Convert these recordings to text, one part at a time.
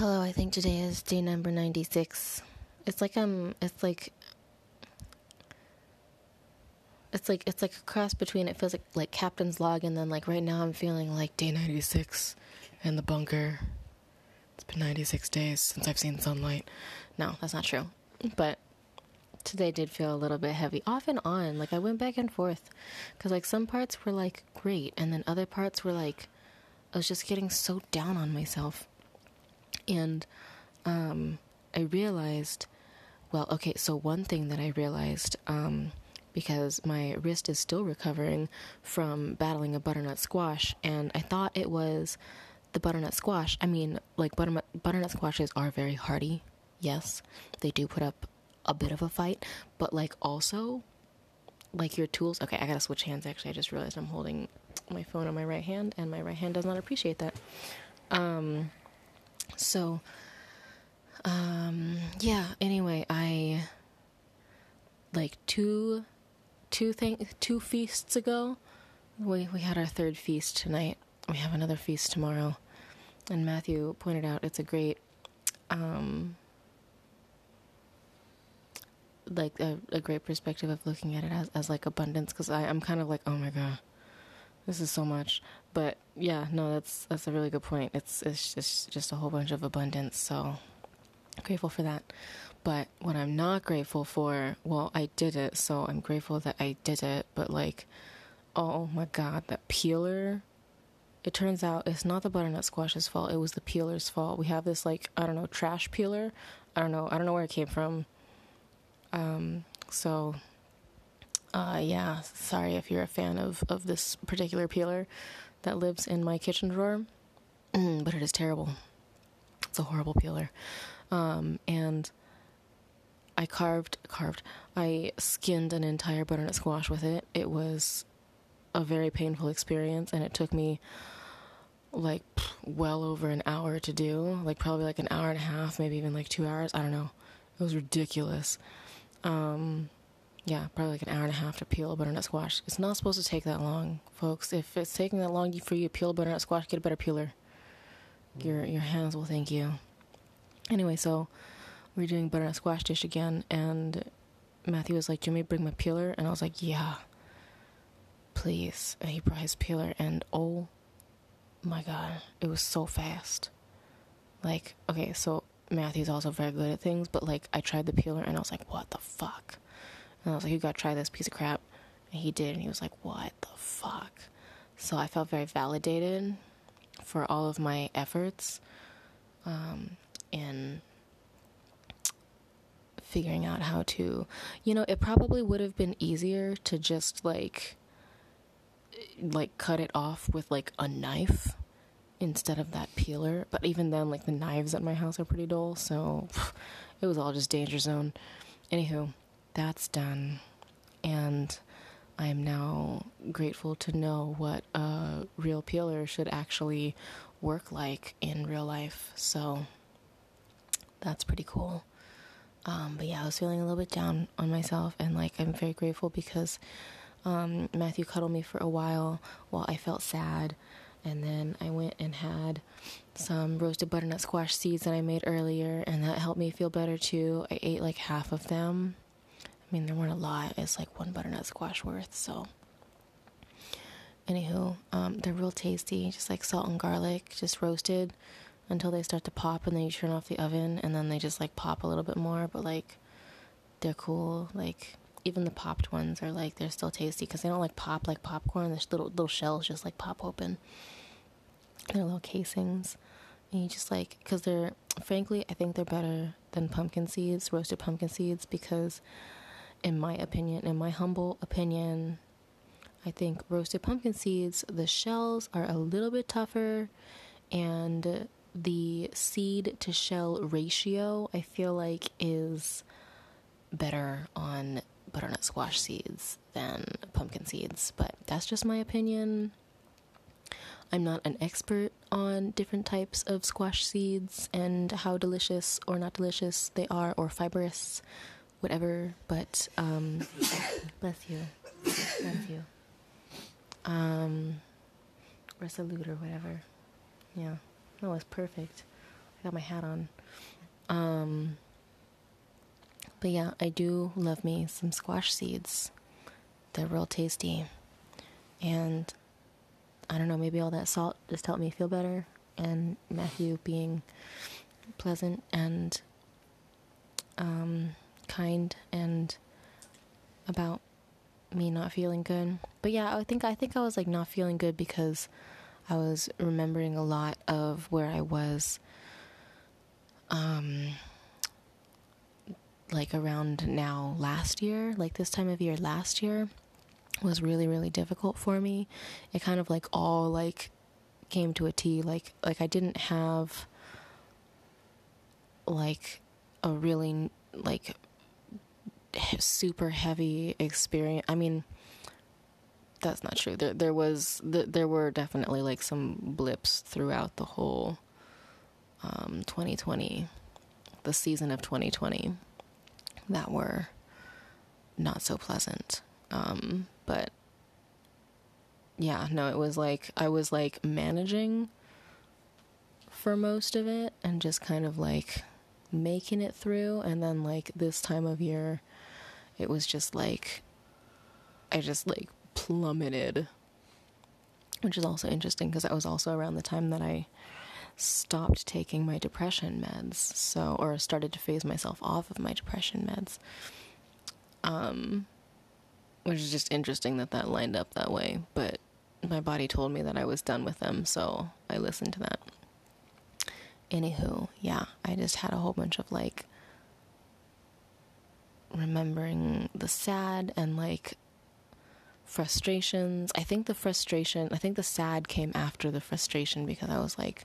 Hello, I think today is day number 96. It's like um it's like it's like it's like a cross between it feels like like captain's log and then like right now I'm feeling like day 96 in the bunker. It's been 96 days since I've seen sunlight. No, that's not true. But today did feel a little bit heavy off and on. Like I went back and forth cuz like some parts were like great and then other parts were like I was just getting so down on myself. And um I realized well, okay, so one thing that I realized um because my wrist is still recovering from battling a butternut squash and I thought it was the butternut squash. I mean, like butternut butternut squashes are very hardy. Yes, they do put up a bit of a fight, but like also like your tools. Okay, I gotta switch hands. Actually, I just realized I'm holding my phone on my right hand, and my right hand does not appreciate that. Um, so, um, yeah. Anyway, I like two, two thing, two feasts ago. We we had our third feast tonight. We have another feast tomorrow, and Matthew pointed out it's a great, um, like a, a great perspective of looking at it as, as like abundance because I'm kind of like oh my god this is so much but yeah no that's that's a really good point. It's it's just just a whole bunch of abundance so grateful for that. But what I'm not grateful for well I did it so I'm grateful that I did it but like oh my god that peeler it turns out it's not the butternut squash's fault it was the peeler's fault. We have this like I don't know trash peeler. I don't know I don't know where it came from. Um, so, uh, yeah, sorry if you're a fan of, of this particular peeler that lives in my kitchen drawer, but it is terrible. It's a horrible peeler. Um, and I carved, carved, I skinned an entire butternut squash with it. It was a very painful experience, and it took me like well over an hour to do, like probably like an hour and a half, maybe even like two hours. I don't know. It was ridiculous. Um, yeah, probably like an hour and a half to peel a butternut squash. It's not supposed to take that long, folks. If it's taking that long for you to peel a butternut squash, get a better peeler. Your your hands will thank you. Anyway, so we are doing butternut squash dish again, and Matthew was like, "Do you want me to bring my peeler?" And I was like, "Yeah, please." And he brought his peeler, and oh my god, it was so fast. Like, okay, so Matthew's also very good at things, but like I tried the peeler and I was like, what the fuck? And I was like, you gotta try this piece of crap. And he did, and he was like, what the fuck? So I felt very validated for all of my efforts um, in figuring out how to, you know, it probably would have been easier to just like, like cut it off with like a knife instead of that peeler. But even then, like the knives at my house are pretty dull, so it was all just danger zone. Anywho, that's done, and I am now grateful to know what a real peeler should actually work like in real life. So that's pretty cool. Um, but yeah, I was feeling a little bit down on myself, and like I'm very grateful because um, Matthew cuddled me for a while while I felt sad and then I went and had some roasted butternut squash seeds that I made earlier, and that helped me feel better too. I ate like half of them. I mean, there weren't a lot, it's like one butternut squash worth, so. Anywho, um, they're real tasty, just like salt and garlic, just roasted until they start to pop, and then you turn off the oven, and then they just like pop a little bit more, but like they're cool. Like, even the popped ones are like they're still tasty because they don't like pop like popcorn. The little little shells just like pop open. They're little casings, and you just like because they're frankly I think they're better than pumpkin seeds, roasted pumpkin seeds because, in my opinion, in my humble opinion, I think roasted pumpkin seeds the shells are a little bit tougher, and the seed to shell ratio I feel like is better on butternut squash seeds than pumpkin seeds, but that's just my opinion. I'm not an expert on different types of squash seeds and how delicious or not delicious they are, or fibrous, whatever, but um, bless you. Bless you. Um, resolute or whatever. Yeah, that was perfect. I got my hat on. Um, but yeah, I do love me some squash seeds. They're real tasty. And I don't know, maybe all that salt just helped me feel better. And Matthew being pleasant and um, kind and about me not feeling good. But yeah, I think I think I was like not feeling good because I was remembering a lot of where I was um like around now last year, like this time of year last year was really really difficult for me. It kind of like all like came to a T like like I didn't have like a really like super heavy experience. I mean, that's not true. There there was there were definitely like some blips throughout the whole um, 2020, the season of 2020, that were not so pleasant. Um, but yeah, no, it was like I was like managing for most of it and just kind of like making it through and then like this time of year it was just like I just like plummeted. Which is also interesting because that was also around the time that I stopped taking my depression meds so or started to phase myself off of my depression meds. Um which is just interesting that that lined up that way but my body told me that I was done with them so I listened to that anywho, yeah, I just had a whole bunch of like remembering the sad and like frustrations. I think the frustration, I think the sad came after the frustration because I was like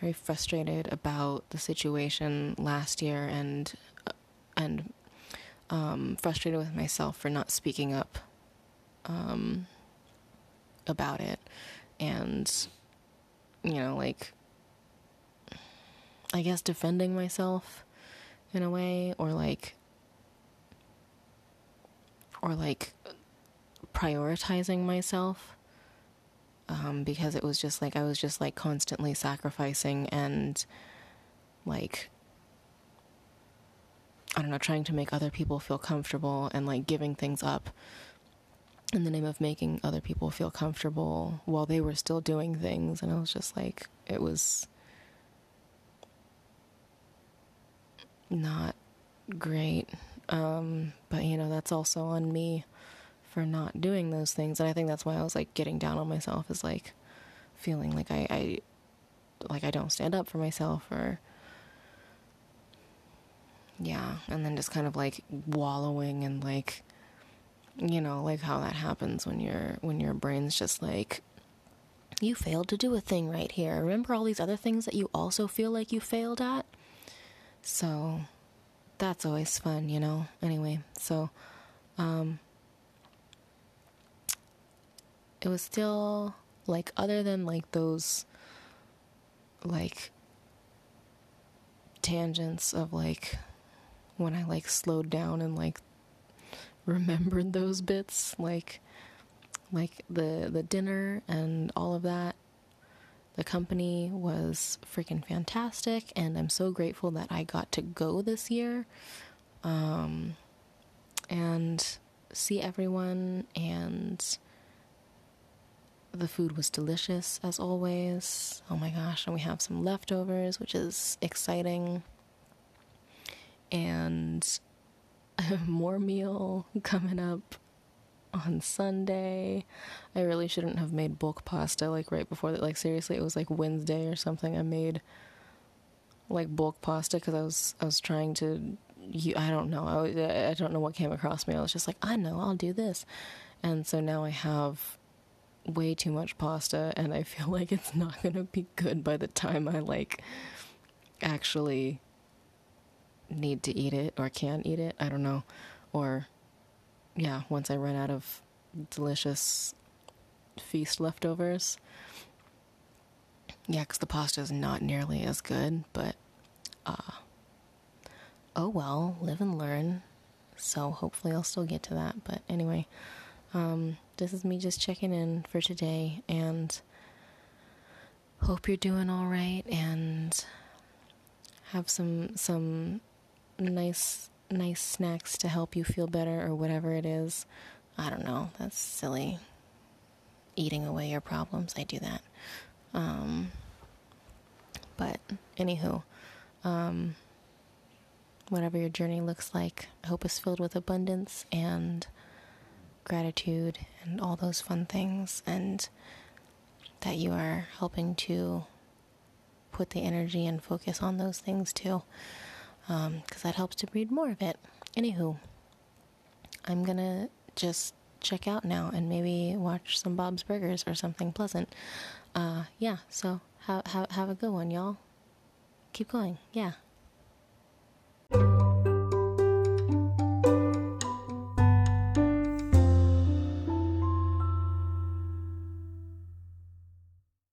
very frustrated about the situation last year and uh, and um, frustrated with myself for not speaking up um, about it and you know like I guess defending myself in a way or like or like prioritizing myself um, because it was just like I was just like constantly sacrificing and like I don't know trying to make other people feel comfortable and like giving things up in the name of making other people feel comfortable while they were still doing things. And I was just like it was not great. Um, but you know, that's also on me for not doing those things. And I think that's why I was like getting down on myself is like feeling like I, I like I don't stand up for myself or yeah, and then just kind of like wallowing and like you know, like how that happens when your when your brain's just like you failed to do a thing right here. Remember all these other things that you also feel like you failed at? So that's always fun, you know. Anyway, so um it was still like other than like those like tangents of like when I like slowed down and like remembered those bits like like the the dinner and all of that the company was freaking fantastic, and I'm so grateful that I got to go this year um, and see everyone. And the food was delicious as always. Oh my gosh, and we have some leftovers, which is exciting. And more meal coming up on Sunday. I really shouldn't have made bulk pasta like right before that. Like seriously, it was like Wednesday or something. I made like bulk pasta because I was I was trying to. I don't know. I I don't know what came across me. I was just like, I know, I'll do this, and so now I have way too much pasta, and I feel like it's not gonna be good by the time I like actually need to eat it or can eat it. I don't know, or yeah, once I run out of delicious feast leftovers. Yeah, because the pasta is not nearly as good, but uh, oh well, live and learn. So hopefully I'll still get to that. But anyway, um, this is me just checking in for today and hope you're doing all right and have some some nice nice snacks to help you feel better or whatever it is. I don't know. That's silly. Eating away your problems. I do that. Um, but anywho, um, whatever your journey looks like, I hope is filled with abundance and gratitude and all those fun things, and that you are helping to put the energy and focus on those things too, because um, that helps to breed more of it. Anywho, I'm gonna just check out now and maybe watch some Bob's Burgers or something pleasant. Uh, yeah, so have, have, have a good one, y'all. Keep going. Yeah.